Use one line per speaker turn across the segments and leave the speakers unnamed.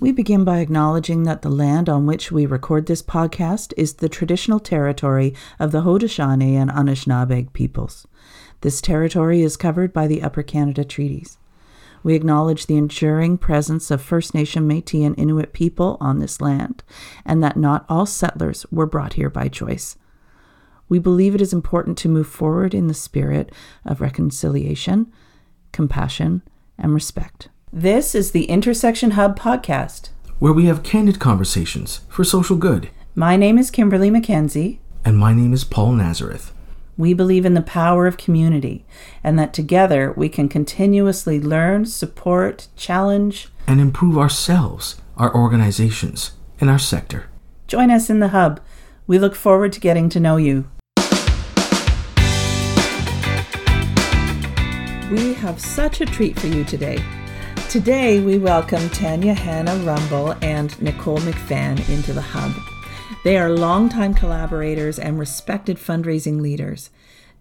We begin by acknowledging that the land on which we record this podcast is the traditional territory of the Haudenosaunee and Anishinaabe peoples. This territory is covered by the Upper Canada Treaties. We acknowledge the enduring presence of First Nation, Metis, and Inuit people on this land, and that not all settlers were brought here by choice. We believe it is important to move forward in the spirit of reconciliation, compassion, and respect. This is the Intersection Hub podcast,
where we have candid conversations for social good.
My name is Kimberly McKenzie.
And my name is Paul Nazareth.
We believe in the power of community and that together we can continuously learn, support, challenge,
and improve ourselves, our organizations, and our sector.
Join us in the Hub. We look forward to getting to know you. We have such a treat for you today. Today, we welcome Tanya Hannah Rumble and Nicole McVan into the Hub. They are longtime collaborators and respected fundraising leaders.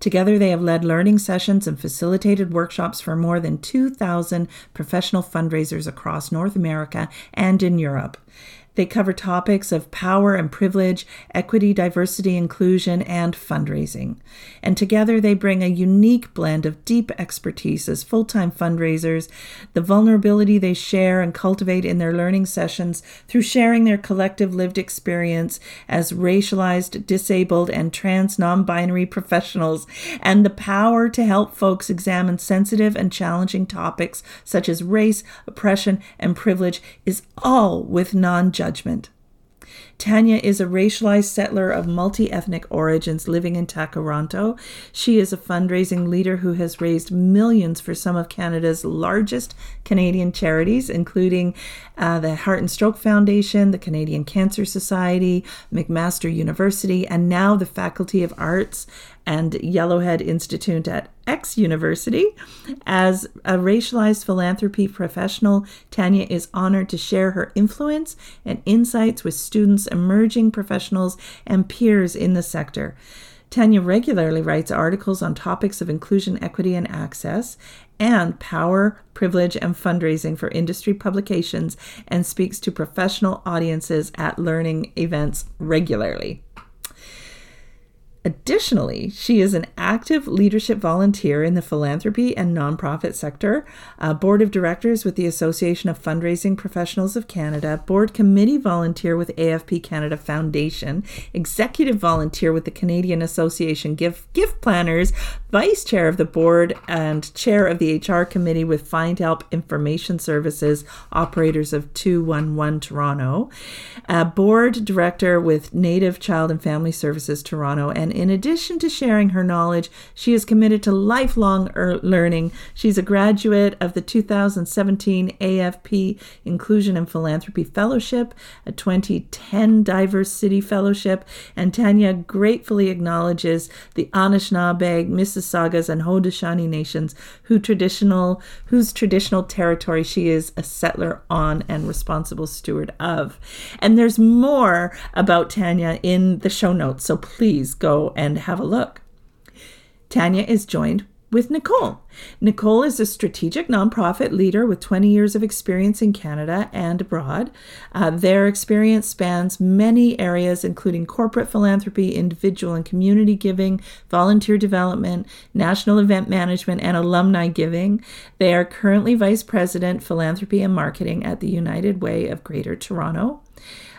Together, they have led learning sessions and facilitated workshops for more than 2,000 professional fundraisers across North America and in Europe. They cover topics of power and privilege, equity, diversity, inclusion, and fundraising. And together they bring a unique blend of deep expertise as full time fundraisers, the vulnerability they share and cultivate in their learning sessions through sharing their collective lived experience as racialized, disabled, and trans non binary professionals, and the power to help folks examine sensitive and challenging topics such as race, oppression, and privilege is all with non judgment judgment. Tanya is a racialized settler of multi ethnic origins living in Tkaronto. She is a fundraising leader who has raised millions for some of Canada's largest Canadian charities, including uh, the Heart and Stroke Foundation, the Canadian Cancer Society, McMaster University, and now the Faculty of Arts and Yellowhead Institute at X University. As a racialized philanthropy professional, Tanya is honored to share her influence and insights with students, emerging professionals, and peers in the sector. Tanya regularly writes articles on topics of inclusion, equity, and access, and power, privilege, and fundraising for industry publications, and speaks to professional audiences at learning events regularly. Additionally, she is an active leadership volunteer in the philanthropy and nonprofit sector, uh, board of directors with the Association of Fundraising Professionals of Canada, board committee volunteer with AFP Canada Foundation, executive volunteer with the Canadian Association Gift, Gift Planners, vice chair of the board, and chair of the HR committee with Find Help Information Services, operators of 211 Toronto, board director with Native Child and Family Services Toronto, and in addition to sharing her knowledge, she is committed to lifelong er- learning. She's a graduate of the 2017 AFP Inclusion and Philanthropy Fellowship, a 2010 Diverse City Fellowship, and Tanya gratefully acknowledges the Anishinaabe, Mississaugas, and Haudenosaunee nations who traditional, whose traditional territory she is a settler on and responsible steward of. And there's more about Tanya in the show notes, so please go and have a look. Tanya is joined with Nicole. Nicole is a strategic nonprofit leader with 20 years of experience in Canada and abroad. Uh, their experience spans many areas, including corporate philanthropy, individual and community giving, volunteer development, national event management, and alumni giving. They are currently vice president, philanthropy and marketing at the United Way of Greater Toronto.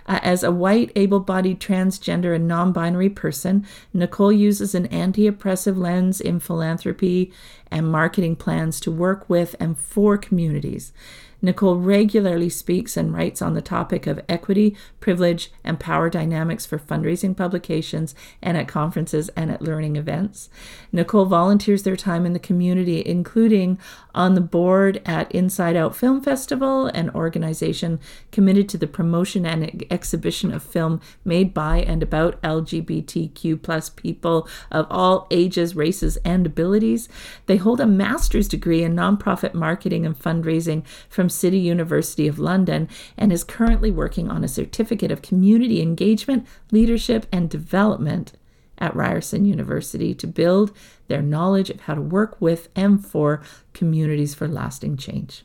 Uh, as a white, able bodied, transgender, and non binary person, Nicole uses an anti oppressive lens in philanthropy and marketing plans to work with and for communities. Nicole regularly speaks and writes on the topic of equity, privilege, and power dynamics for fundraising publications and at conferences and at learning events. Nicole volunteers their time in the community, including on the board at Inside Out Film Festival, an organization committed to the promotion and exhibition of film made by and about LGBTQ plus people of all ages, races, and abilities. They hold a master's degree in nonprofit marketing and fundraising from from City University of London and is currently working on a certificate of community engagement, leadership, and development at Ryerson University to build their knowledge of how to work with and for communities for lasting change.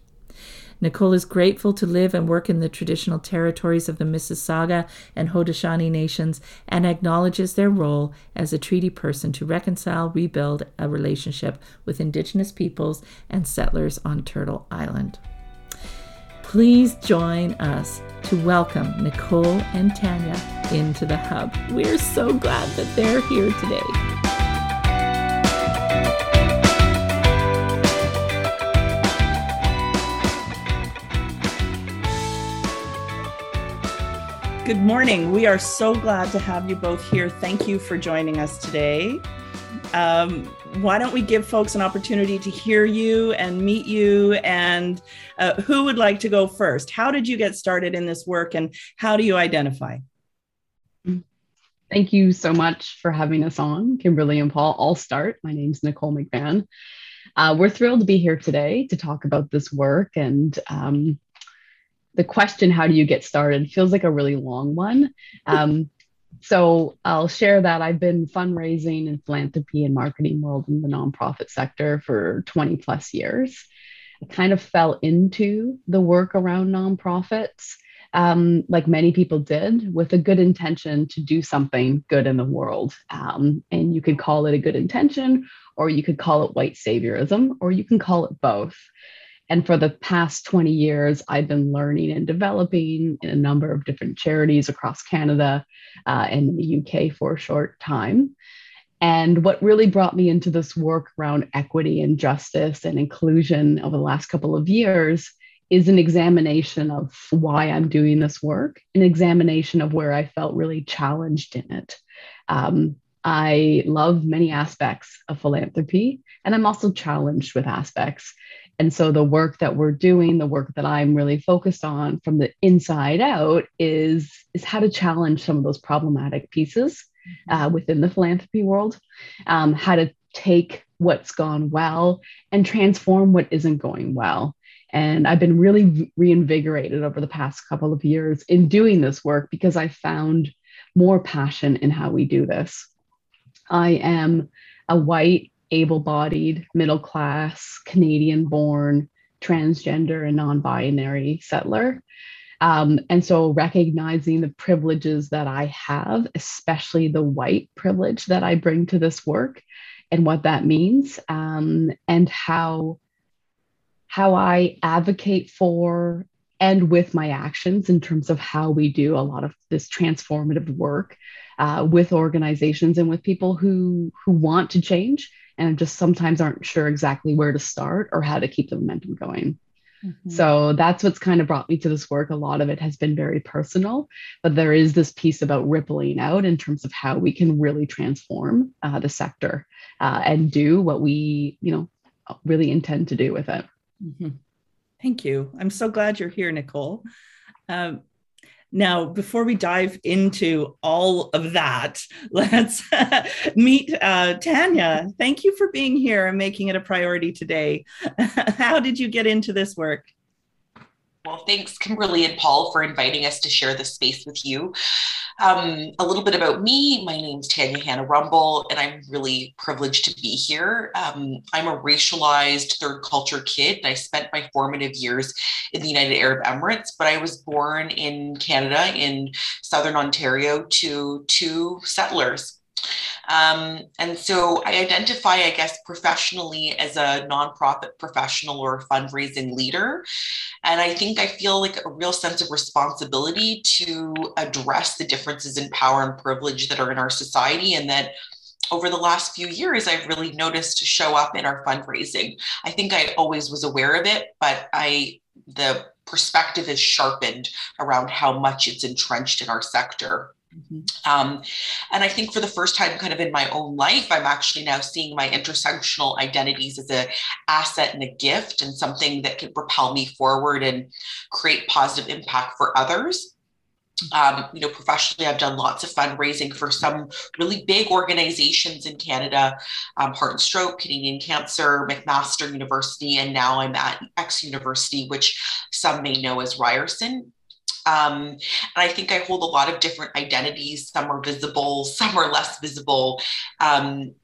Nicole is grateful to live and work in the traditional territories of the Mississauga and Haudenosaunee nations and acknowledges their role as a treaty person to reconcile, rebuild a relationship with Indigenous peoples and settlers on Turtle Island. Please join us to welcome Nicole and Tanya into the hub. We're so glad that they're here today. Good morning. We are so glad to have you both here. Thank you for joining us today. Um, why don't we give folks an opportunity to hear you and meet you? And uh, who would like to go first? How did you get started in this work and how do you identify?
Thank you so much for having us on, Kimberly and Paul. I'll start. My name is Nicole McVan. Uh, we're thrilled to be here today to talk about this work and um, the question, how do you get started, feels like a really long one. Um, so I'll share that I've been fundraising and philanthropy and marketing world in the nonprofit sector for 20 plus years. I kind of fell into the work around nonprofits, um, like many people did, with a good intention to do something good in the world. Um, and you could call it a good intention, or you could call it white saviorism, or you can call it both. And for the past 20 years, I've been learning and developing in a number of different charities across Canada uh, and the UK for a short time. And what really brought me into this work around equity and justice and inclusion over the last couple of years is an examination of why I'm doing this work, an examination of where I felt really challenged in it. Um, I love many aspects of philanthropy, and I'm also challenged with aspects. And so the work that we're doing, the work that I'm really focused on from the inside out is, is how to challenge some of those problematic pieces uh, mm-hmm. within the philanthropy world, um, how to take what's gone well and transform what isn't going well. And I've been really reinvigorated over the past couple of years in doing this work because I found more passion in how we do this. I am a white able bodied, middle class, Canadian born, transgender, and non binary settler. Um, and so recognizing the privileges that I have, especially the white privilege that I bring to this work and what that means, um, and how, how I advocate for and with my actions in terms of how we do a lot of this transformative work uh, with organizations and with people who who want to change and just sometimes aren't sure exactly where to start or how to keep the momentum going. Mm-hmm. So that's what's kind of brought me to this work. A lot of it has been very personal, but there is this piece about rippling out in terms of how we can really transform uh, the sector uh, and do what we, you know, really intend to do with it.
Mm-hmm. Thank you. I'm so glad you're here, Nicole. Um, now, before we dive into all of that, let's meet uh, Tanya. Thank you for being here and making it a priority today. How did you get into this work?
Well, thanks, Kimberly and Paul, for inviting us to share this space with you. Um, a little bit about me. My name is Tanya Hannah Rumble, and I'm really privileged to be here. Um, I'm a racialized third culture kid, and I spent my formative years in the United Arab Emirates, but I was born in Canada, in Southern Ontario, to two settlers. Um, and so I identify, I guess, professionally as a nonprofit professional or fundraising leader. And I think I feel like a real sense of responsibility to address the differences in power and privilege that are in our society and that over the last few years, I've really noticed to show up in our fundraising. I think I always was aware of it, but I the perspective is sharpened around how much it's entrenched in our sector. Mm-hmm. Um, and I think for the first time, kind of in my own life, I'm actually now seeing my intersectional identities as an asset and a gift and something that can propel me forward and create positive impact for others. Um, you know, professionally, I've done lots of fundraising for some really big organizations in Canada, um, Heart and Stroke, Canadian Cancer, McMaster University, and now I'm at X University, which some may know as Ryerson um, and I think I hold a lot of different identities. Some are visible, some are less visible. Um,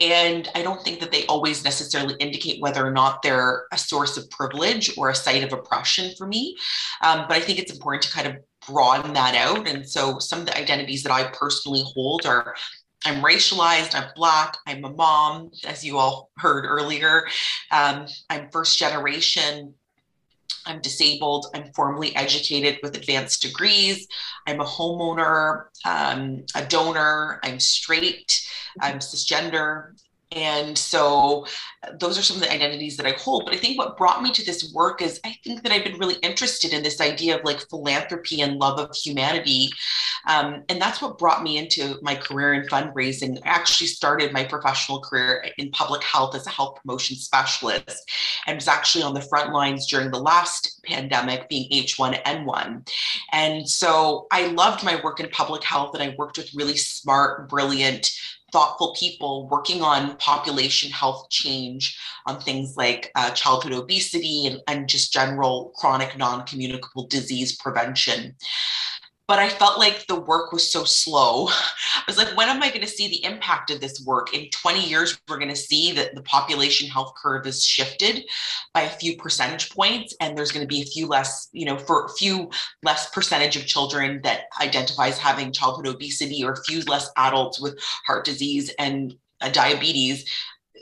And I don't think that they always necessarily indicate whether or not they're a source of privilege or a site of oppression for me. Um, but I think it's important to kind of broaden that out. And so some of the identities that I personally hold are I'm racialized, I'm Black, I'm a mom, as you all heard earlier. Um, I'm first generation I'm disabled. I'm formally educated with advanced degrees. I'm a homeowner, um, a donor. I'm straight. I'm cisgender. And so those are some of the identities that I hold. But I think what brought me to this work is I think that I've been really interested in this idea of like philanthropy and love of humanity. Um, and that's what brought me into my career in fundraising. I actually started my professional career in public health as a health promotion specialist and was actually on the front lines during the last pandemic, being H1N1. And so I loved my work in public health and I worked with really smart, brilliant, thoughtful people working on population health change on things like uh, childhood obesity and, and just general chronic non-communicable disease prevention but I felt like the work was so slow. I was like, when am I going to see the impact of this work? In 20 years, we're going to see that the population health curve is shifted by a few percentage points, and there's going to be a few less, you know, for a few less percentage of children that identifies having childhood obesity, or a few less adults with heart disease and uh, diabetes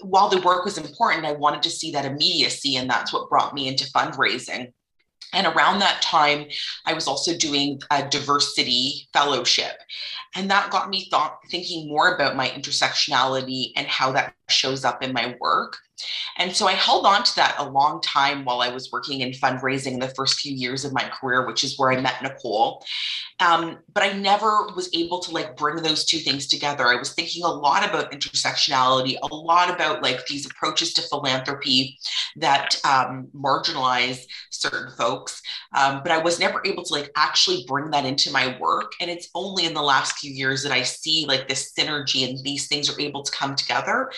while the work was important, I wanted to see that immediacy, and that's what brought me into fundraising. And around that time, I was also doing a diversity fellowship. And that got me thought, thinking more about my intersectionality and how that shows up in my work. And so I held on to that a long time while I was working in fundraising in the first few years of my career, which is where I met Nicole. Um, but I never was able to like bring those two things together. I was thinking a lot about intersectionality, a lot about like these approaches to philanthropy that um, marginalize certain folks. Um, but I was never able to like actually bring that into my work. And it's only in the last few years that I see like this synergy and these things are able to come together.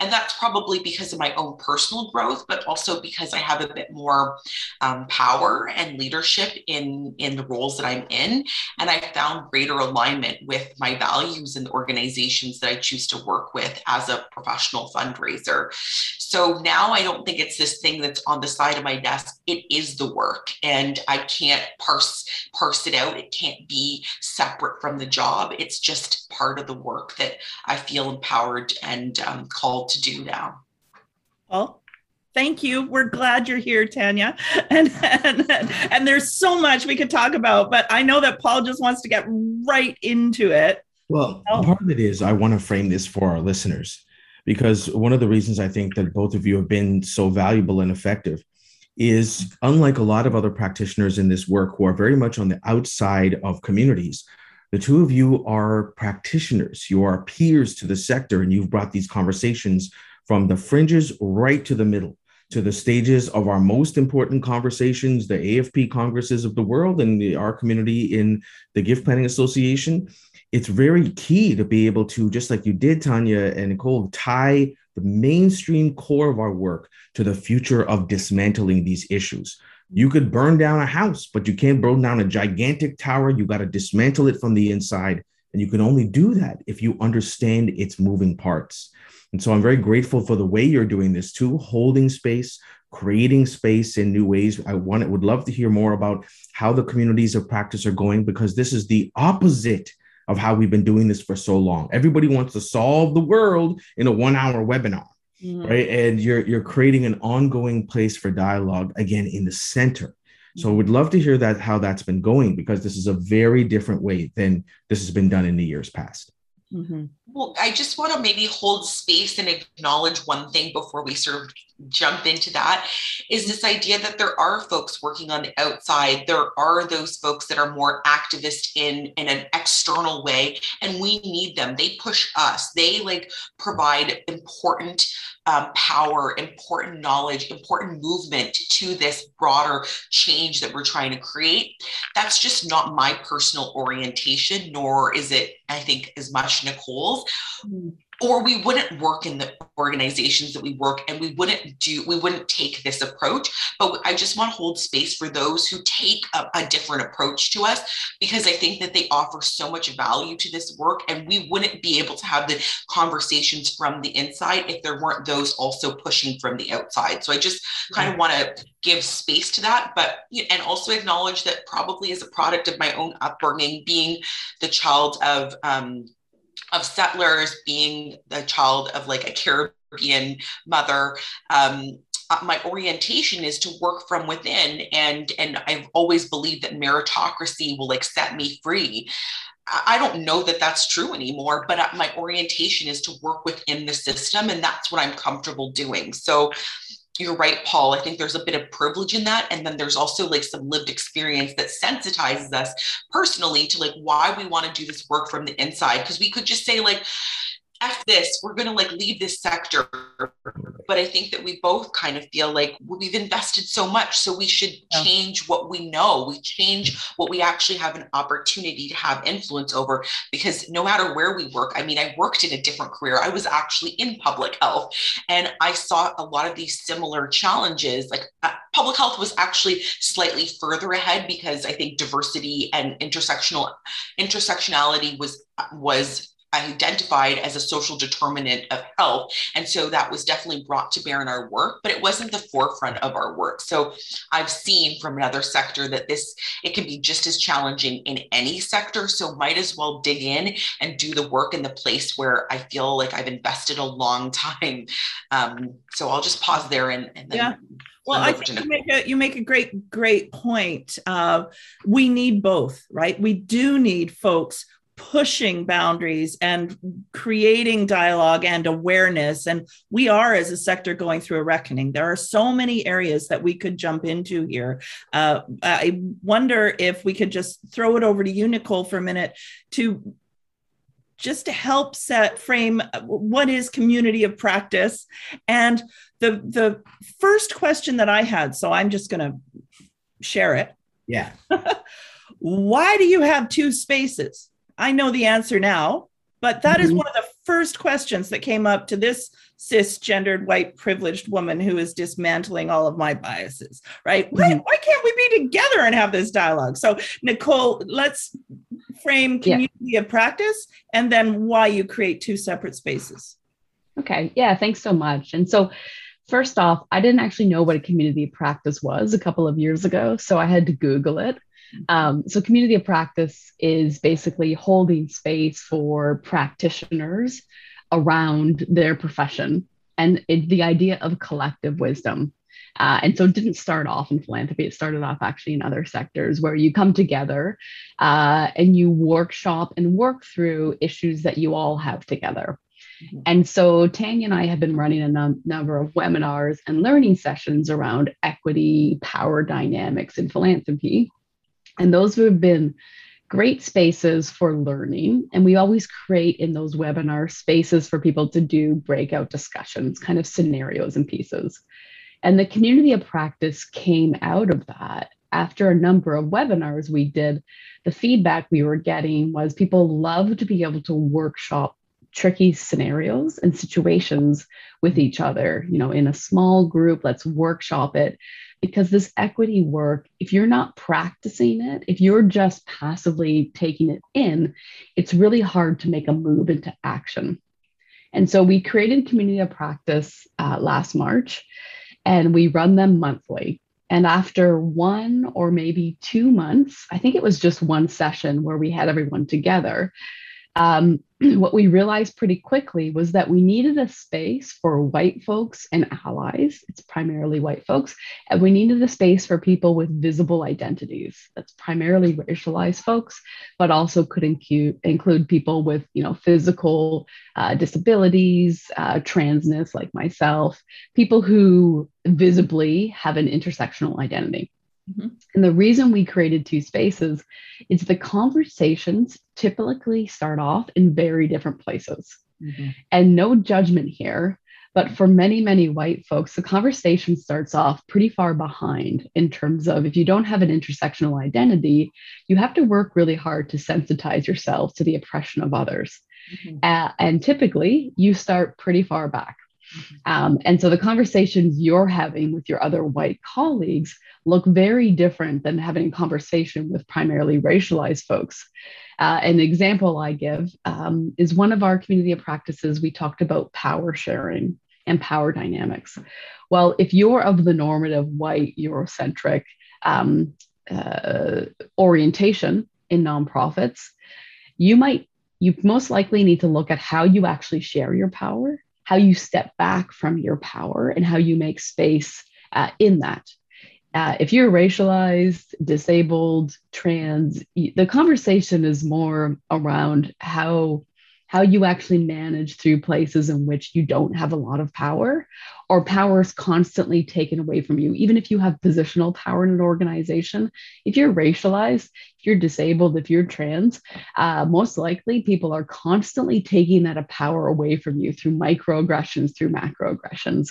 And that's probably because of my own personal growth, but also because I have a bit more um, power and leadership in, in the roles that I'm in. And I found greater alignment with my values and the organizations that I choose to work with as a professional fundraiser. So now I don't think it's this thing that's on the side of my desk. It is the work, and I can't parse parse it out. It can't be separate from the job. It's just part of the work that I feel empowered and um, called to do now.
Well, thank you. We're glad you're here, Tanya. And, and and there's so much we could talk about, but I know that Paul just wants to get right into it.
Well, oh. part of it is I want to frame this for our listeners because one of the reasons I think that both of you have been so valuable and effective is unlike a lot of other practitioners in this work who are very much on the outside of communities, the two of you are practitioners, you are peers to the sector, and you've brought these conversations from the fringes right to the middle to the stages of our most important conversations, the AFP congresses of the world and the, our community in the Gift Planning Association. It's very key to be able to, just like you did, Tanya and Nicole, tie the mainstream core of our work to the future of dismantling these issues. You could burn down a house, but you can't burn down a gigantic tower. You got to dismantle it from the inside. And you can only do that if you understand its moving parts. And so I'm very grateful for the way you're doing this too, holding space, creating space in new ways. I want would love to hear more about how the communities of practice are going because this is the opposite of how we've been doing this for so long. Everybody wants to solve the world in a one hour webinar. Mm-hmm. Right. And you're you're creating an ongoing place for dialogue again in the center. So I would love to hear that how that's been going because this is a very different way than this has been done in the years past.
Mm-hmm. Well, I just want to maybe hold space and acknowledge one thing before we sort of jump into that is this idea that there are folks working on the outside. There are those folks that are more activist in, in an external way, and we need them. They push us, they like provide important um, power, important knowledge, important movement to this broader change that we're trying to create. That's just not my personal orientation, nor is it, I think, as much Nicole's. Or we wouldn't work in the organizations that we work and we wouldn't do we wouldn't take this approach. But i just want to hold space for those who take a, a, different approach to us because i think that they offer so much value to this work and we wouldn't be able to have the conversations from the inside if there weren't those also pushing from the outside. So i just kind of want to give space to that but and also acknowledge that probably as a product of my own upbringing being the child of um, of settlers being the child of like a Caribbean mother. Um, uh, my orientation is to work from within and and i've always believed that meritocracy will like set me free I don't know that that's true anymore, but uh, my orientation is to work within the system, and that's what I'm comfortable doing. So, you're right, Paul. I think there's a bit of privilege in that. And then there's also like some lived experience that sensitizes us personally to like why we want to do this work from the inside. Because we could just say, like, F this, we're going to like leave this sector. But I think that we both kind of feel like we've invested so much. So we should yeah. change what we know. We change what we actually have an opportunity to have influence over. Because no matter where we work, I mean, I worked in a different career. I was actually in public health and I saw a lot of these similar challenges. Like uh, public health was actually slightly further ahead because I think diversity and intersectional intersectionality was was identified as a social determinant of health. And so that was definitely brought to bear in our work, but it wasn't the forefront of our work. So I've seen from another sector that this, it can be just as challenging in any sector. So might as well dig in and do the work in the place where I feel like I've invested a long time. Um, so I'll just pause there and, and then.
Yeah. Well, I think you make a you make a great great point. Uh, we need both, right? We do need folks pushing boundaries and creating dialogue and awareness. And we are, as a sector, going through a reckoning. There are so many areas that we could jump into here. Uh, I wonder if we could just throw it over to you, Nicole, for a minute to just to help set frame what is community of practice and the the first question that i had so i'm just going to share it
yeah
why do you have two spaces I know the answer now, but that mm-hmm. is one of the first questions that came up to this cisgendered white privileged woman who is dismantling all of my biases right mm-hmm. why, why, can't we be together and have this dialogue so nicole let's frame community yeah. of practice and then why you create two separate spaces
okay yeah thanks so much and so first off i didn't actually know what a community of practice was a couple of years ago so i had to google it um, so, community of practice is basically holding space for practitioners around their profession and it, the idea of collective wisdom. Uh, and so it didn't start off in philanthropy. It started off actually in other sectors where you come together uh, and you workshop and work through issues that you all have together. Mm-hmm. And so Tanya and I have been running a num- number of webinars and learning sessions around equity, power dynamics, and philanthropy. And those have been great spaces for learning. And we always create in those webinar spaces for people to do breakout discussions, kind of scenarios and pieces. And the community of practice came out of that. After a number of webinars we did, the feedback we were getting was people love to be able to workshop tricky scenarios and situations with each other you know in a small group let's workshop it because this equity work, if you're not practicing it, if you're just passively taking it in, it's really hard to make a move into action. And so we created community of practice uh, last March, and we run them monthly. And after one or maybe two months, I think it was just one session where we had everyone together, um, what we realized pretty quickly was that we needed a space for white folks and allies. It's primarily white folks. And we needed a space for people with visible identities. That's primarily racialized folks, but also could include, include people with you know, physical uh, disabilities, uh, transness like myself, people who visibly have an intersectional identity. Mm-hmm. And the reason we created two spaces is the conversations typically start off in very different places. Mm-hmm. And no judgment here, but for many, many white folks, the conversation starts off pretty far behind in terms of if you don't have an intersectional identity, you have to work really hard to sensitize yourself to the oppression of others. Mm-hmm. Uh, and typically, you start pretty far back. Mm-hmm. Um, and so the conversations you're having with your other white colleagues look very different than having a conversation with primarily racialized folks. Uh, an example I give um, is one of our community of practices, we talked about power sharing and power dynamics. Well, if you're of the normative white Eurocentric um, uh, orientation in nonprofits, you might, you most likely need to look at how you actually share your power, how you step back from your power, and how you make space uh, in that. Uh, if you're racialized, disabled, trans, the conversation is more around how how you actually manage through places in which you don't have a lot of power or power is constantly taken away from you. Even if you have positional power in an organization if you're racialized if you're disabled if you're trans uh, most likely people are constantly taking that power away from you through microaggressions through macroaggressions.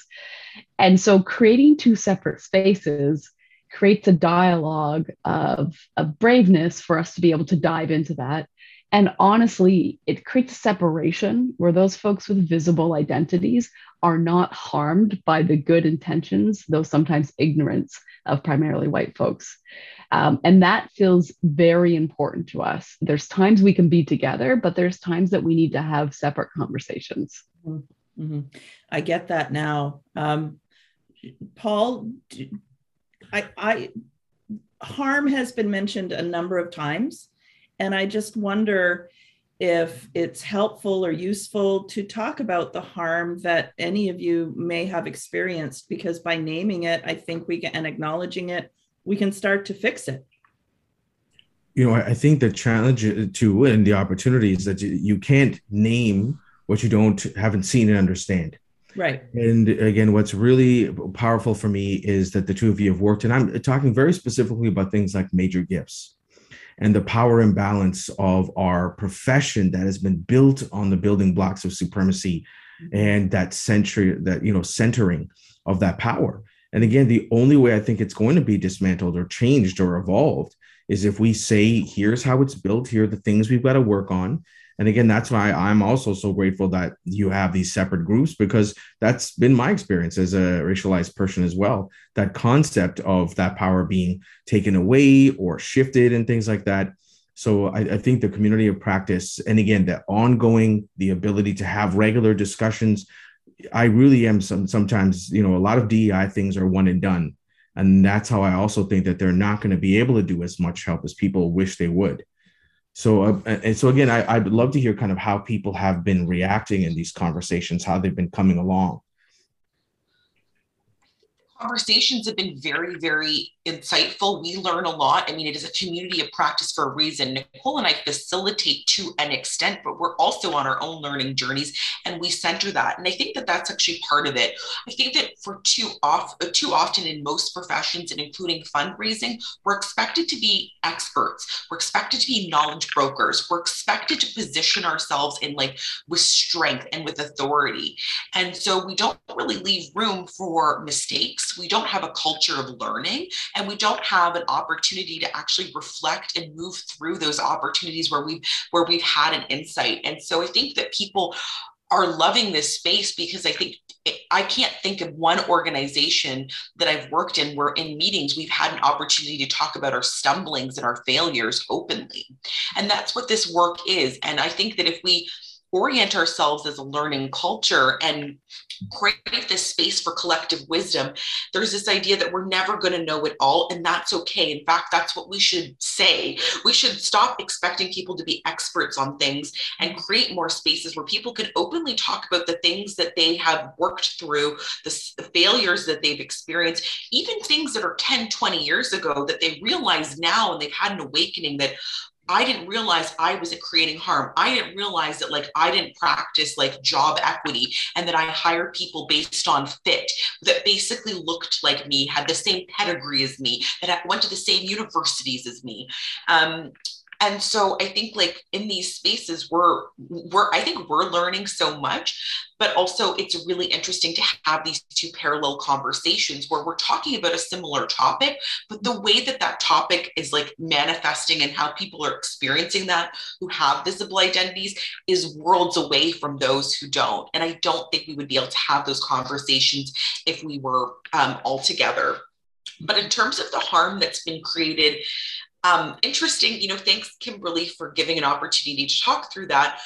And so creating two separate spaces creates a dialogue of, of braveness for us to be able to dive into that and honestly, it creates separation where those folks with visible identities are not harmed by the good intentions, though sometimes ignorance of primarily white folks. Um, and that feels very important to us. There's times we can be together, but there's times that we need to have separate conversations.
Mm-hmm. I get that now. Um, Paul, I, I, harm has been mentioned a number of times. And I just wonder if it's helpful or useful to talk about the harm that any of you may have experienced, because by naming it, I think we can, and acknowledging it, we can start to fix it.
You know, I think the challenge to and the opportunity is that you can't name what you don't haven't seen and understand.
Right.
And again, what's really powerful for me is that the two of you have worked, and I'm talking very specifically about things like major gifts and the power imbalance of our profession that has been built on the building blocks of supremacy mm-hmm. and that century that you know centering of that power. And again the only way i think it's going to be dismantled or changed or evolved is if we say here's how it's built. Here are the things we've got to work on and again, that's why I'm also so grateful that you have these separate groups because that's been my experience as a racialized person as well. That concept of that power being taken away or shifted and things like that. So I, I think the community of practice, and again, the ongoing, the ability to have regular discussions. I really am some sometimes, you know, a lot of DEI things are one and done. And that's how I also think that they're not going to be able to do as much help as people wish they would. So, uh, and so again, I, I'd love to hear kind of how people have been reacting in these conversations, how they've been coming along.
Conversations have been very, very insightful. We learn a lot. I mean, it is a community of practice for a reason. Nicole and I facilitate to an extent, but we're also on our own learning journeys and we center that. And I think that that's actually part of it. I think that for too, off, too often in most professions and including fundraising, we're expected to be experts. We're expected to be knowledge brokers. We're expected to position ourselves in like with strength and with authority. And so we don't really leave room for mistakes we don't have a culture of learning, and we don't have an opportunity to actually reflect and move through those opportunities where we've where we've had an insight. And so I think that people are loving this space because I think I can't think of one organization that I've worked in where in meetings we've had an opportunity to talk about our stumblings and our failures openly. And that's what this work is. And I think that if we orient ourselves as a learning culture and create this space for collective wisdom, there's this idea that we're never going to know it all, and that's okay. In fact, that's what we should say. We should stop expecting people to be experts on things and create more spaces where people can openly talk about the things that they have worked through, the, the failures that they've experienced, even things that are 10, 20 years ago that they realize now and they've had an awakening that, I didn't realize I was creating harm. I didn't realize that like I didn't practice like job equity and that I hired people based on fit that basically looked like me, had the same pedigree as me, that went to the same universities as me. Um, and so i think like in these spaces we're we're i think we're learning so much but also it's really interesting to have these two parallel conversations where we're talking about a similar topic but the way that that topic is like manifesting and how people are experiencing that who have visible identities is worlds away from those who don't. And i don't think we would be able to have those conversations if we were um, all together. But in terms of the harm that's been created um, interesting, you know, thanks, Kimberly, for giving an opportunity to talk through that.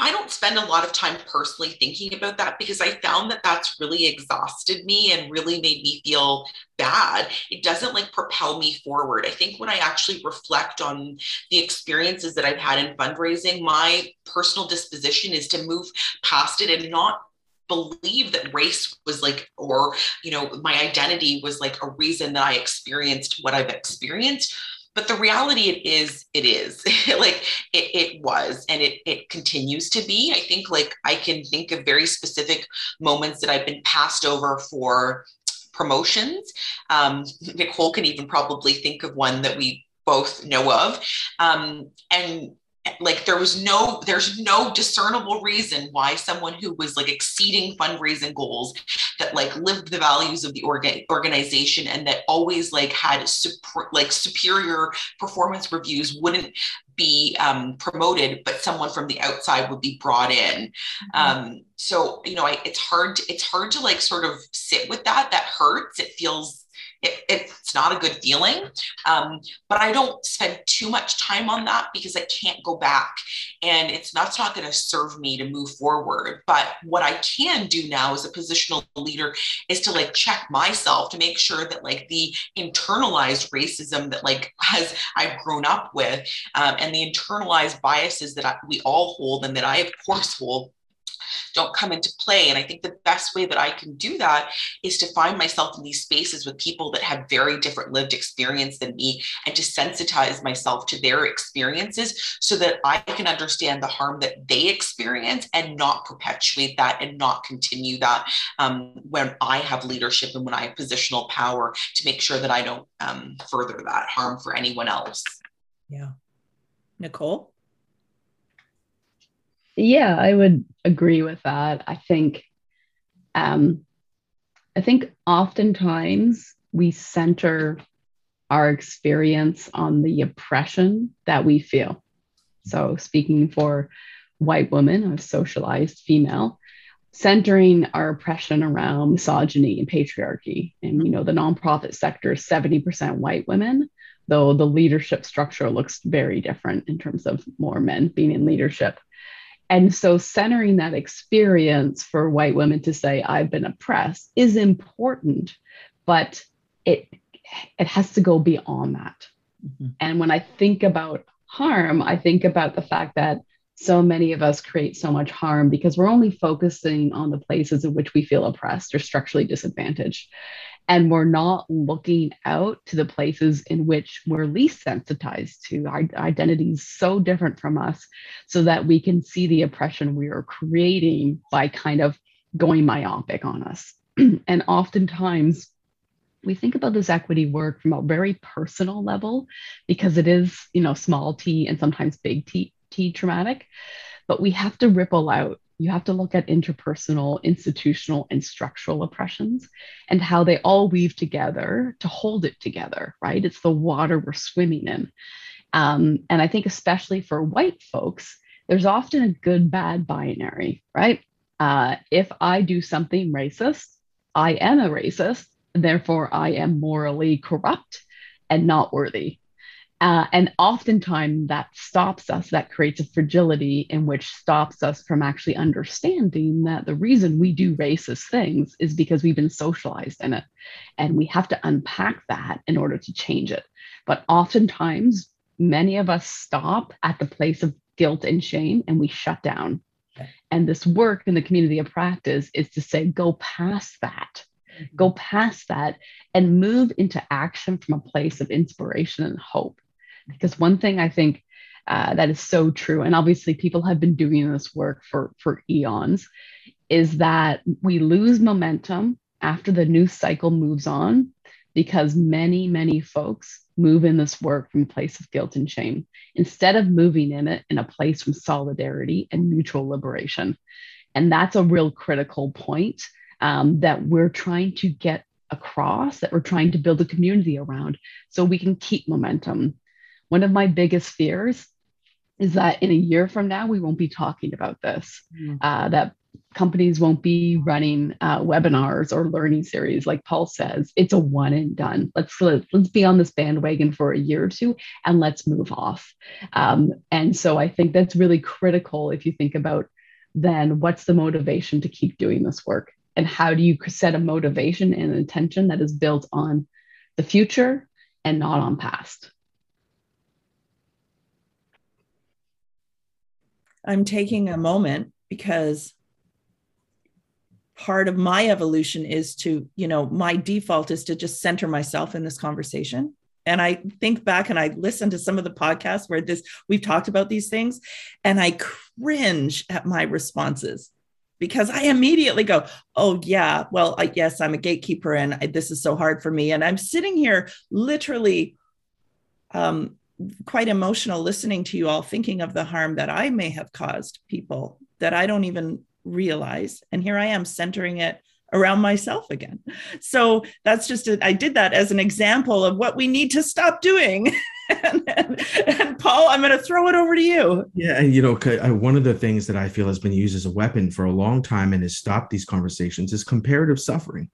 I don't spend a lot of time personally thinking about that because I found that that's really exhausted me and really made me feel bad. It doesn't like propel me forward. I think when I actually reflect on the experiences that I've had in fundraising, my personal disposition is to move past it and not believe that race was like or you know my identity was like a reason that i experienced what i've experienced but the reality it is it is. Like it, it was and it, it continues to be. I think like i can think of very specific moments that i've been passed over for promotions. Um, nicole can even probably think of one that we both know of. Um, and like there was no there's no discernible reason why someone who was like exceeding fundraising goals that like lived the values of the orga- organization and that always like had super, like superior performance reviews wouldn't be um, promoted but someone from the outside would be brought in. Mm-hmm. um, so you know I, it's hard to, it's hard to like sort of sit with that. That hurts. It feels it, it's not a good feeling. Um, but I don't spend too much time on that because I can't go back and it's not, not going to serve me to move forward. But what I can do now as a positional leader is to like check myself to make sure that like the internalized racism that like has I've grown up with um, and the internalized biases that I, we all hold and that I of course hold don't come into play. And I think the best way that I can do that is to find myself in these spaces with people that have very different lived experience than me and to sensitize myself to their experiences so that I can understand the harm that they experience and not perpetuate that and not continue that um, when I have leadership and when I have positional power to make sure that I don't um, further that harm for anyone else.
Yeah. Nicole?
Yeah, I would agree with that. I think um, I think oftentimes we center our experience on the oppression that we feel. So speaking for white women, a socialized female, centering our oppression around misogyny and patriarchy. And you know, the nonprofit sector is 70% white women, though the leadership structure looks very different in terms of more men being in leadership. And so centering that experience for white women to say, I've been oppressed is important, but it it has to go beyond that. Mm-hmm. And when I think about harm, I think about the fact that so many of us create so much harm because we're only focusing on the places in which we feel oppressed or structurally disadvantaged and we're not looking out to the places in which we're least sensitized to. Identities so different from us so that we can see the oppression we are creating by kind of going myopic on us. And oftentimes we think about this equity work from a very personal level because it is you know small t and sometimes big t, t traumatic but we have to ripple out you have to look at interpersonal, institutional, and structural oppressions and how they all weave together to hold it together, right? It's the water we're swimming in. Um, and I think, especially for white folks, there's often a good bad binary, right? Uh, if I do something racist, I am a racist, therefore I am morally corrupt and not worthy. Uh, and oftentimes that stops us, that creates a fragility in which stops us from actually understanding that the reason we do racist things is because we've been socialized in it. And we have to unpack that in order to change it. But oftentimes, many of us stop at the place of guilt and shame and we shut down. And this work in the community of practice is to say, go past that. Mm-hmm. Go past that and move into action from a place of inspiration and hope because one thing I think uh, that is so true, and obviously people have been doing this work for, for eons, is that we lose momentum after the news cycle moves on because many, many folks move in this work from a place of guilt and shame instead of moving in it in a place from solidarity and mutual liberation. And that's a real critical point um, that we're trying to get across, that we're trying to build a community around so we can keep momentum. One of my biggest fears is that in a year from now, we won't be talking about this, mm. uh, that companies won't be running uh, webinars or learning series. Like paul says it's a one and done. Let's let's be on this bandwagon for a year or two and let's move off. Um, and so i think that's really critical if you think about then what's the motivation to keep doing this work? And how do you set a motivation and intention that is built on the future and not on past
i'm taking a moment because part of my evolution is to you know my default is to just center myself in this conversation. And i think back and i listen to some of the podcasts where this we've talked about these things and i cringe at my responses because i immediately go oh yeah well I, yes i'm a gatekeeper and I, this is so hard for me. And i'm sitting here literally um, quite emotional listening to you all thinking of the harm that i may have caused people that i don't even realize. And here I am centering it around myself again. So that's just, a, I did that as an example of what we need to stop doing. and, and, and, Paul, I'm going to throw it over to you.
Yeah. And, you know, one of the things that I feel has been used as a weapon for a long time and has stopped these conversations is comparative suffering.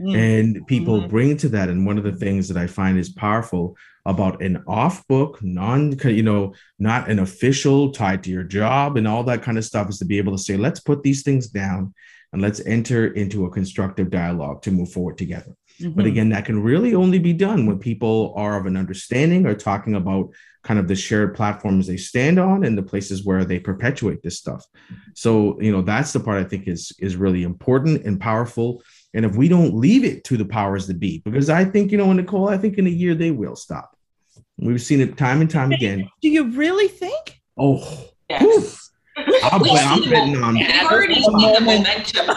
Mm. And people mm. bring to that. And one of the things that I find is powerful about an off book, non, you know, not an official tied to your job and all that kind of stuff is to be able to say, let's put these things down and let's enter into a constructive dialogue to move forward together. Mm-hmm. But again, that can really only be done when people are of an understanding or talking about kind of the shared platforms they stand on and the places where they perpetuate this stuff. So, you know, that's the part I think is is really important and powerful and if we don't leave it to the powers that be, because I think, you know, Nicole, I think in a year they will stop. We've seen it time and time again.
Do you really think?
Oh, yes. I'll,
I'm betting on We've already seen the momentum.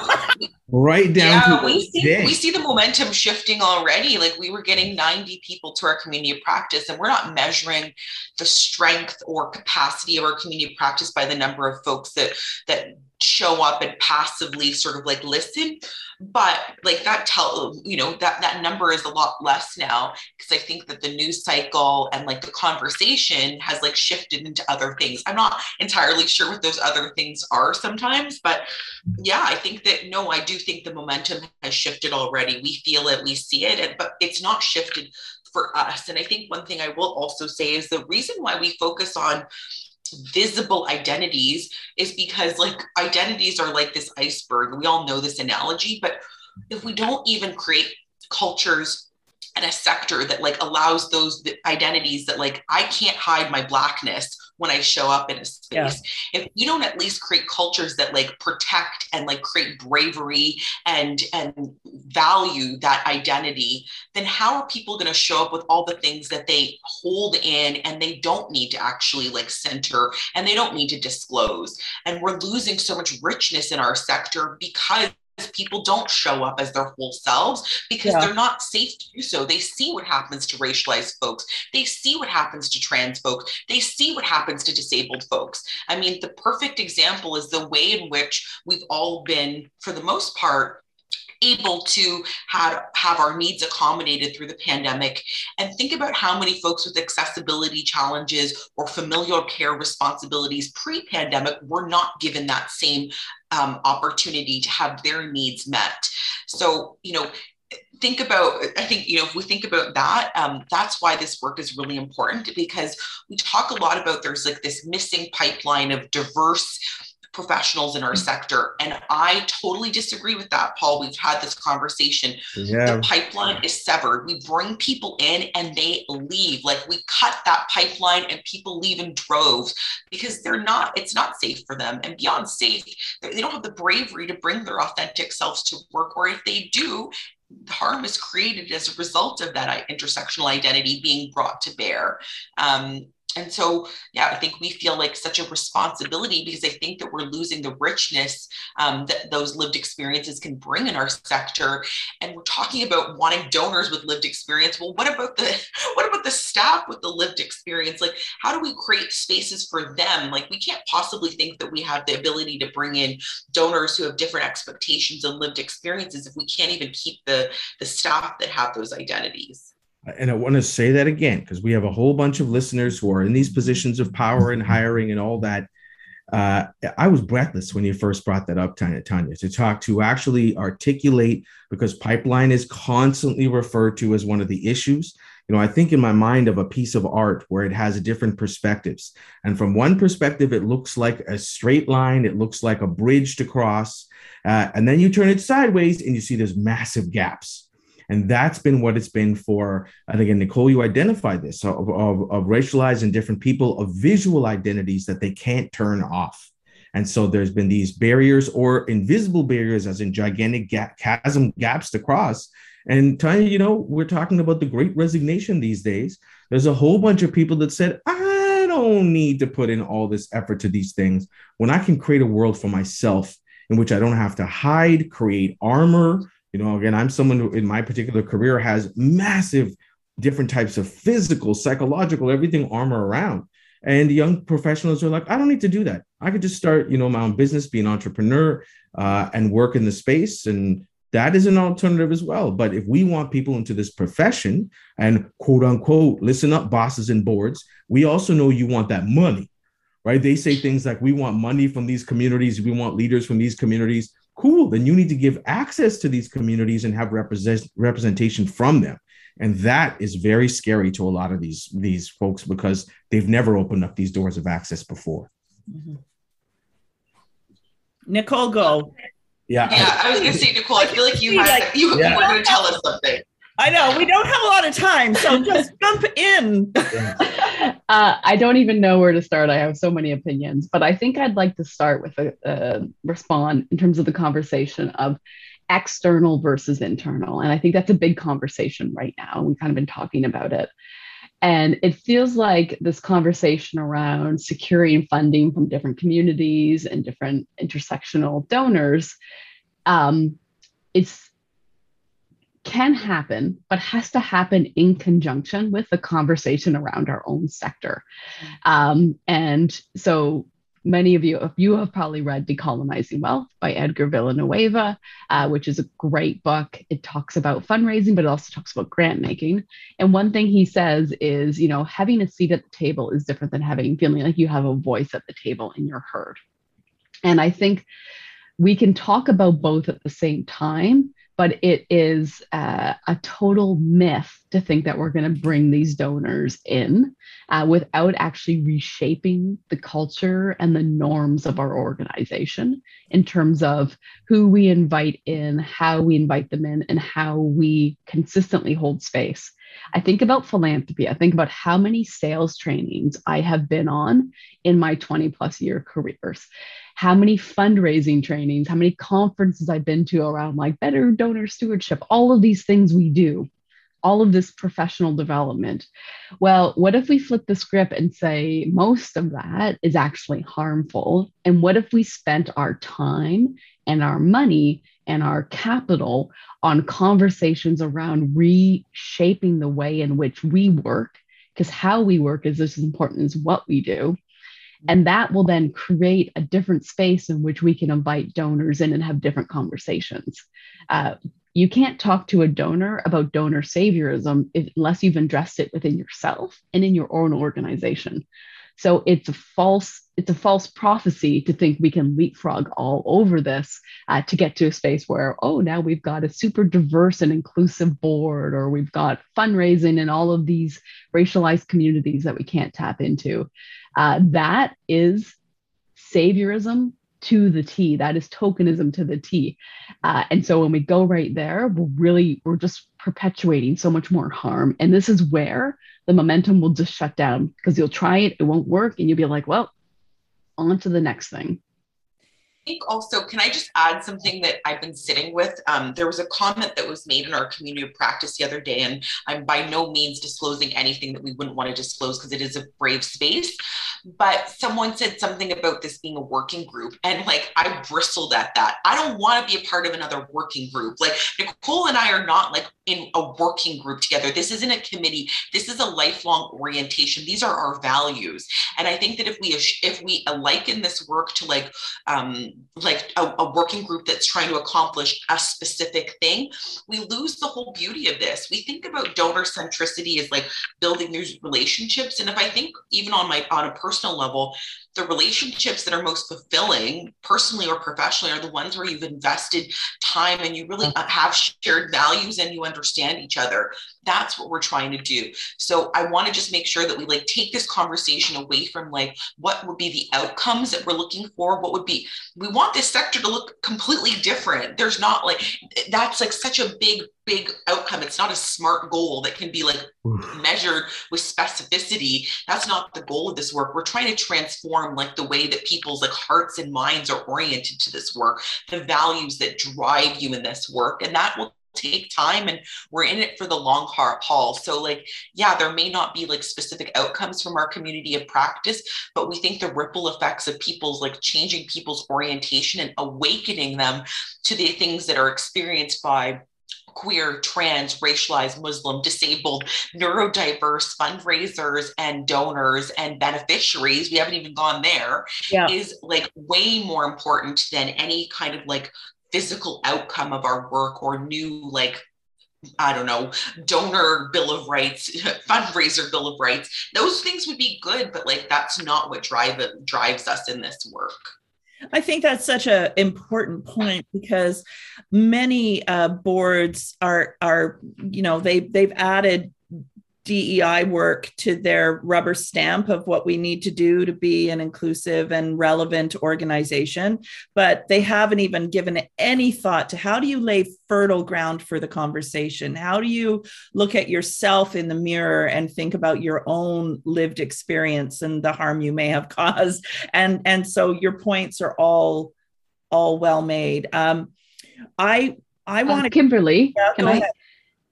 right down
yeah, we see, we see the momentum shifting already. Like we were getting 90 people to our community of practice, and we're not measuring the strength or capacity of our community of practice by the number of folks that that show up and passively sort of like listen. But like that tell you know that that number is a lot less now because i think that the news cycle and like the conversation has like shifted into other things. I'm not entirely sure what those other things are sometimes but yeah i think that no i do think the momentum has shifted already. We feel it we see it and, but it's not shifted for us. And i think one thing i will also say is the reason why we focus on visible identities is because like identities are like this iceberg. We all know this analogy, but if we don't even create cultures and a sector that like allows those identities that like I can't hide my blackness when I show up in a space. Yeah. If you don't at least create cultures that like protect and like create bravery and and value that identity, then how are people going to show up with all the things that they hold in and they don't need to actually like center and they don't need to disclose? And we're losing so much richness in our sector because people don't show up as their whole selves because yeah. they're not safe to do so. They see what happens to racialized folks. They see what happens to trans folks. They see what happens to disabled folks. I mean, the perfect example is the way in which we've all been, for the most part, able to have, have our needs accommodated through the pandemic. And think about how many folks with accessibility challenges or familial care responsibilities pre-pandemic were not given that same um, opportunity to have their needs met. So you know think about i think you know if we think about that um, that's why this work is really important because we talk a lot about there's like this missing pipeline of diverse professionals in our mm. sector. And I totally disagree with that, Paul. We've had this conversation. Yeah. The pipeline is severed. We bring people in and they leave. Like we cut that pipeline and people leave in droves because they're not, it's not safe for them. And beyond safe, they don't have the bravery to bring their authentic selves to work. Or if they do, harm is created as a result of that intersectional identity being brought to bear. Um, and so, yeah, I think we feel like such a responsibility because I think that we're losing the richness um, that those lived experiences can bring in our sector. And we're talking about wanting donors with lived experience. Well, what about the what about the staff with the lived experience? Like, how do we create spaces for them? Like, we can't possibly think that we have the ability to bring in donors who have different expectations and lived experiences if we can't even keep the the staff that have those identities
and I want to say that again because we have a whole bunch of listeners who are in these positions of power and hiring and all that. Uh, I was breathless when you first brought that up, Tanya, Tanya, to talk to actually articulate because pipeline is constantly referred to as one of the issues. You know, I think in my mind of a piece of art where it has different perspectives. And from one perspective, it looks like a straight line, it looks like a bridge to cross. Uh, and then you turn it sideways and you see there's massive gaps and that's been what it's been for, I think, and again, Nicole, you identified this of, of, of racialized and different people of visual identities that they can't turn off. And so there's been these barriers or invisible barriers, as in gigantic gap, chasm gaps to cross. And Tanya, you know, we're talking about the great resignation these days. There's a whole bunch of people that said, I don't need to put in all this effort to these things when I can create a world for myself in which I don't have to hide, create armor, you know, again, I'm someone who in my particular career has massive different types of physical, psychological, everything armor around. And young professionals are like, I don't need to do that. I could just start, you know, my own business, be an entrepreneur, uh, and work in the space. And that is an alternative as well. But if we want people into this profession and quote unquote, listen up, bosses and boards, we also know you want that money, right? They say things like, we want money from these communities, we want leaders from these communities cool. Then you need to give access to these communities and have represent, representation from them. And that is very scary to a lot of these these folks because they've never opened up these doors of access before. Mm-hmm.
nicole go.
Yeah. Yeah i was gonna say nicole i feel like you had you, yeah. you were gonna tell us something
I know we don't have a lot of time, so just jump in.
Uh, I don't even know where to start. I have so many opinions, but I think I'd like to start with a, a respond in terms of the conversation of external versus internal, and I think that's a big conversation right now. We've kind of been talking about it. And it feels like this conversation around securing funding from different communities and different intersectional donors, um, it's can happen, but has to happen in conjunction with the conversation around our own sector. Mm-hmm. Um, and so many of you, you have probably read Decolonizing Wealth by Edgar Villanueva, uh, which is a great book. It talks about fundraising, but it also talks about grant making. And one thing he says is, you know, having a seat at the table is different than having feeling like you have a voice at the table and you're heard. And I think we can talk about both at the same time but it is uh, a total myth to think that we're going to bring these donors in uh, without actually reshaping the culture and the norms of our organization in terms of who we invite in, how we invite them in, and how we consistently hold space. I think about philanthropy. I think about how many sales trainings I have been on in my 20 plus year careers how many fundraising trainings, how many conferences I've been to around like better donor stewardship, all of these things we do, all of this professional development. Well, what if we flip the script and say most of that is actually harmful? And what if we spent our time and our money and our capital on conversations around reshaping the way in which we work? Because how we work is as important as what we do. And that will then create a different space in which we can invite donors in and have different conversations. Uh, you can't talk to a donor about donor saviorism unless you've addressed it within yourself and in your own organization. So it's a false it's a false prophecy to think we can leapfrog all over this uh, to get to a space where oh now we've got a super diverse and inclusive board or we've got fundraising in all of these racialized communities that we can't tap into. Uh, that is saviorism to the T. That is tokenism to the T. Uh, and so when we go right there, we're really, we're just perpetuating so much more harm. And this is where the momentum will just shut down because you'll try it, it won't work, and you'll be like, well, on to the next thing.
Think also, can I just add something that I've been sitting with? Um, there was a comment that was made in our community of practice the other day, and I'm by no means disclosing anything that we wouldn't want to disclose because it is a brave space. But someone said something about this being a working group, and like I bristled at that. I don't want to be a part of another working group. Like Nicole and I are not like in a working group together. This isn't a committee. This is a lifelong orientation. These are our values, and I think that if we if we liken this work to like um, like a, a working group that's trying to accomplish a specific thing, we lose the whole beauty of this. We think about donor centricity as like building these relationships, and if I think even on my on a personal level, the relationships that are most fulfilling personally or professionally are the ones where you've invested time and you really uh, have shared values and you understand each other. That's what we're trying to do. So i want to just make sure that we like take this conversation away from like what would be the outcomes that we're looking for? What would be we want this sector to look completely different. There's not like that's like such a big big outcome. It's not a smart goal that can be like Oof. measured with specificity. That's not the goal of this work. We're trying to transform like the way that people's like hearts and minds are oriented to this work the values that drive you in this work and that will take time and we're in it for the long haul. So like yeah there may not be like specific outcomes from our community of practice but we think the ripple effects of people's like changing people's orientation and awakening them to the things that are experienced by queer, trans, racialized, Muslim, disabled, neurodiverse fundraisers and donors and beneficiaries, we haven't even gone there, yeah. is like way more important than any kind of like physical outcome of our work or new like I don't know, donor bill of rights, fundraiser bill of rights. Those things would be good, but like that's not what drive drives us in this work.
I think that's such an important point because many uh, boards are are you know they they've added DEI work to their rubber stamp of what we need to do to be an inclusive and relevant organization. But they haven't even given any thought to how do you lay fertile ground for the conversation? How do you look at yourself in the mirror and think about your own lived experience and the harm you may have caused? And, and so your points are all all well made. Um, I I want to
uh, Kimberly, yeah, can I ahead.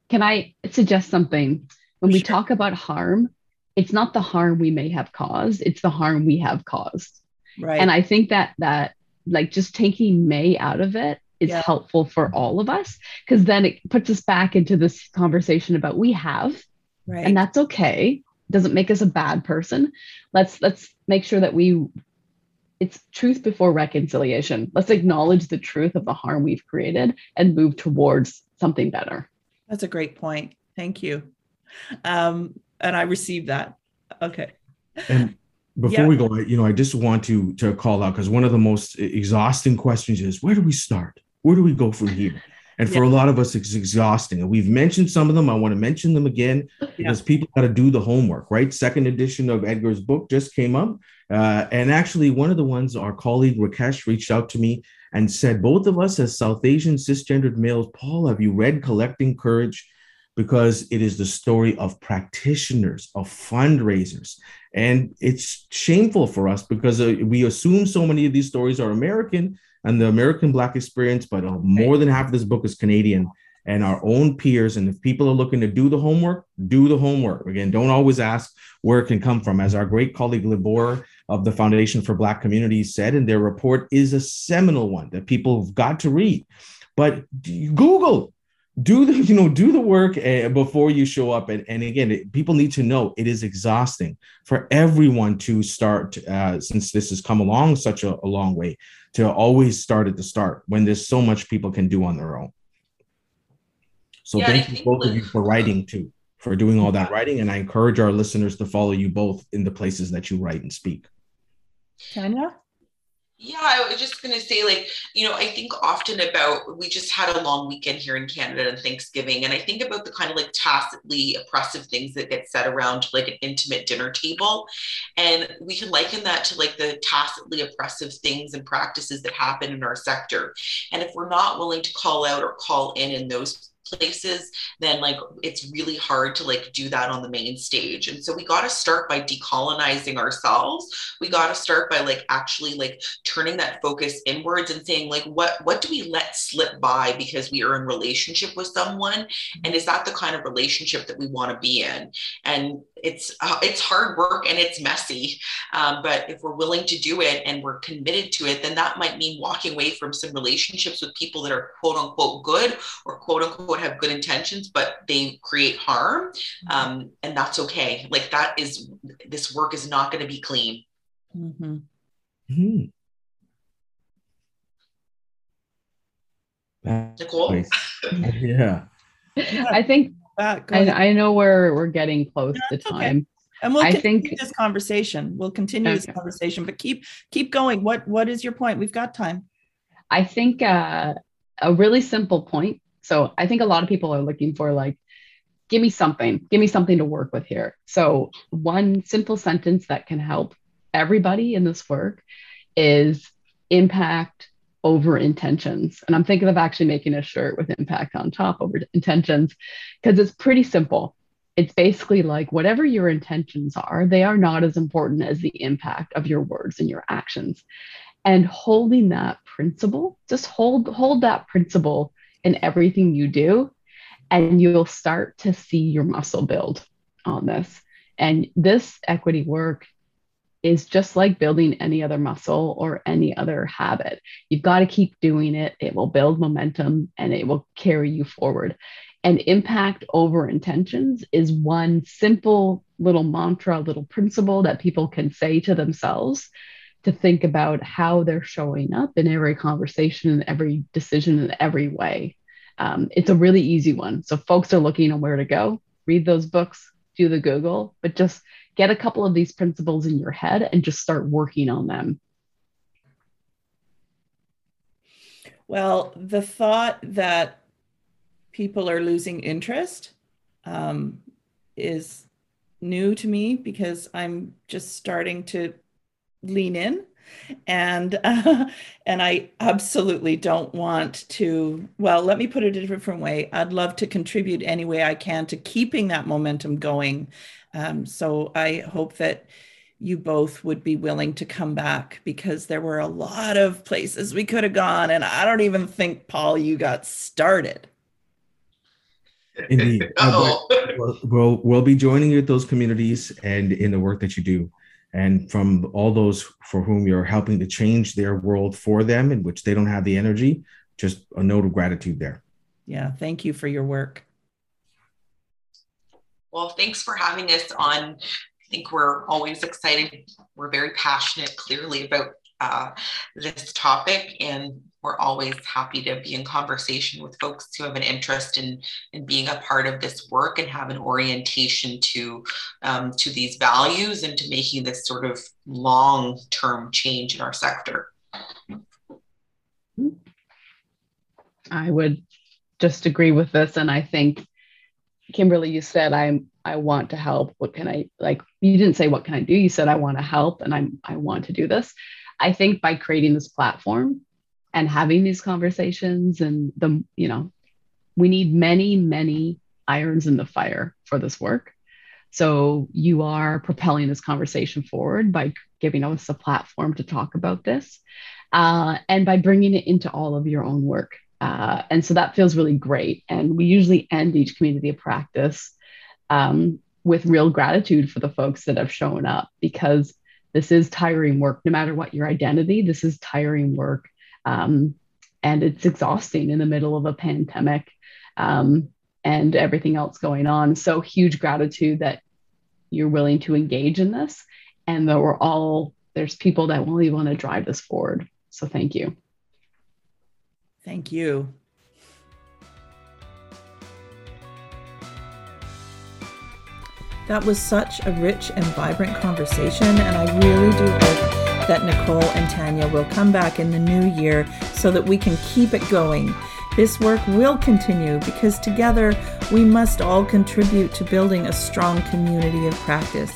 can I suggest something? When we sure. talk about harm, it's not the harm we may have caused, it's the harm we have caused. Right. And I think that that like just taking may out of it is yeah. helpful for all of us because then it puts us back into this conversation about we have right. and that's okay doesn't make us a bad person let's let's make sure that we it's truth before reconciliation let's acknowledge the truth of the harm we've created and move towards something better
that's a great point thank you um, and I received that. Okay.
And before yeah. we go, you know, I just want to to call out because one of the most exhausting questions is where do we start? Where do we go from here? And for yeah. a lot of us, it's exhausting. And we've mentioned some of them. I want to mention them again because yeah. people got to do the homework, right? Second edition of Edgar's book just came up. Uh, and actually, one of the ones our colleague Rakesh reached out to me and said, both of us as South Asian cisgendered males, Paul, have you read Collecting Courage? Because it is the story of practitioners, of fundraisers. And it's shameful for us because uh, we assume so many of these stories are American and the American Black experience, but uh, more than half of this book is Canadian and our own peers. And if people are looking to do the homework, do the homework. Again, don't always ask where it can come from. As our great colleague Libor of the Foundation for Black Communities said in their report, is a seminal one that people have got to read. But Google, do the you know do the work uh, before you show up. And, and again it, people need to know it is exhausting for everyone to start uh, since this has come along such a, a, long way to always start at the start when there's so much people can do on their own. So yeah, thank you both of you for writing too for doing all that writing. And i encourage our listeners to follow you both in the places that you write and speak.
Tanya
yeah, I was just going to say, like, you know, I think often about we just had a long weekend here in Canada and Thanksgiving. And I think about the kind of like tacitly oppressive things that get said around like an intimate dinner table. And we can liken that to like the tacitly oppressive things and practices that happen in our sector. And if we're not willing to call out or call in in those places then like it's really hard to like do that on the main stage. And so we got to start by decolonizing ourselves. We got to start by like actually like turning that focus inwards and saying like what what do we let slip by because we are in relationship with someone? And is that the kind of relationship that we want to be in? And it's uh, it's hard work and it's messy um, but if we're willing to do it and we're committed to it then that might mean walking away from some relationships with people that are quote unquote good or quote unquote have good intentions but they create harm um, and that's okay like that is this work is not going to be clean
Mm-hmm.
Hmm.
Nicole?
Yeah.
I think I. I know we're we're getting close to
it's okay.
time.
and we'll
I
continue
think-
this conversation. We'll continue this conversation, but keep keep going. What what is your point? We've got time.
I think uh, a really simple point. So I think a lot of people are looking for like, give me something, give me something to work with here. So one simple sentence that can help everybody in this work is impact over intentions. And I'm thinking of actually making a shirt with impact on top over intentions because it's pretty simple. It's basically like whatever your intentions are, they are not as important as the impact of your words and your actions and holding that principle just hold hold that principle in everything you do and you'll start to see your muscle build on this and this equity work is just like building any other muscle or any other habit you've got to keep doing it it will build momentum and it will carry you forward and impact over intentions is one simple little mantra little principle that people can say to themselves to think about how they're showing up in every conversation and every decision in every way. Um, it's a really easy one. So folks are looking on where to go, read those books, do the Google, but just get a couple of these principles in your head and just start working on them.
Well, the thought that people are losing interest um, is new to me because I'm just starting to lean in and uh, and I absolutely don't want to well let me put it a different way I'd love to contribute any way I can to keeping that momentum going um, so I hope that you both would be willing to come back because there were a lot of places we could have gone and I don't even think Paul you got started
Indeed.
Uh-oh.
We'll, we'll, we'll be joining you at those communities and in the work that you do. And from all those for whom you're helping to change their world for them, in which they don't have the energy, just a note of gratitude there.
yeah thank you for your work
Well, thanks for having us on. I think we're always excited. We're very passionate, clearly, about uh, this topic, and we're always happy to be in conversation with folks who have an interest in in being a part of this work and have an orientation to um, to these values and to making this sort of long term change in our sector.
I would just agree with this. And I think, Kimberly, you said I'm I want to help. What can I like? You didn't say what can I do. You said I want to help and I'm I want to do this. I think by creating this platform and having these conversations and the, you know, we need many, many irons in the fire for this work. So you are propelling this conversation forward by giving us a platform to talk about this uh, and by bringing it into all of your own work. Uh, and so that feels really great. And we usually end each community of practice um, with real gratitude for the folks that have shown up because this is tiring work, no matter what your identity, this is tiring work. Um, and it's exhausting in the middle of a pandemic um, and everything else going on. So, huge gratitude that you're willing to engage in this and that we're all, there's people that really want to drive this forward. So, thank you.
thank you That was such a rich and vibrant conversation, and I really do hope that Nicole and Tanya will come back in the new year so that we can keep it going. This work will continue because together we must all contribute to building a strong community of practice.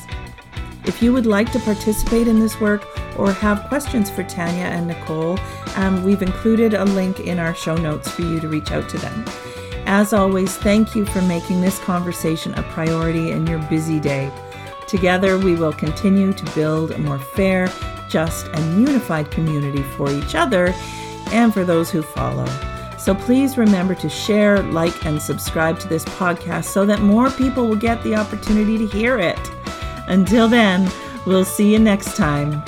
If you would like to participate in this work or have questions for Tanya and Nicole, um, we've included a link in our show notes for you to reach out to them. As always, thank you for making this conversation a priority in your busy day. Together, we will continue to build a more fair, just, and unified community for each other and for those who follow. So please remember to share, like, and subscribe to this podcast so that more people will get the opportunity to hear it. Until then, we'll see you next time.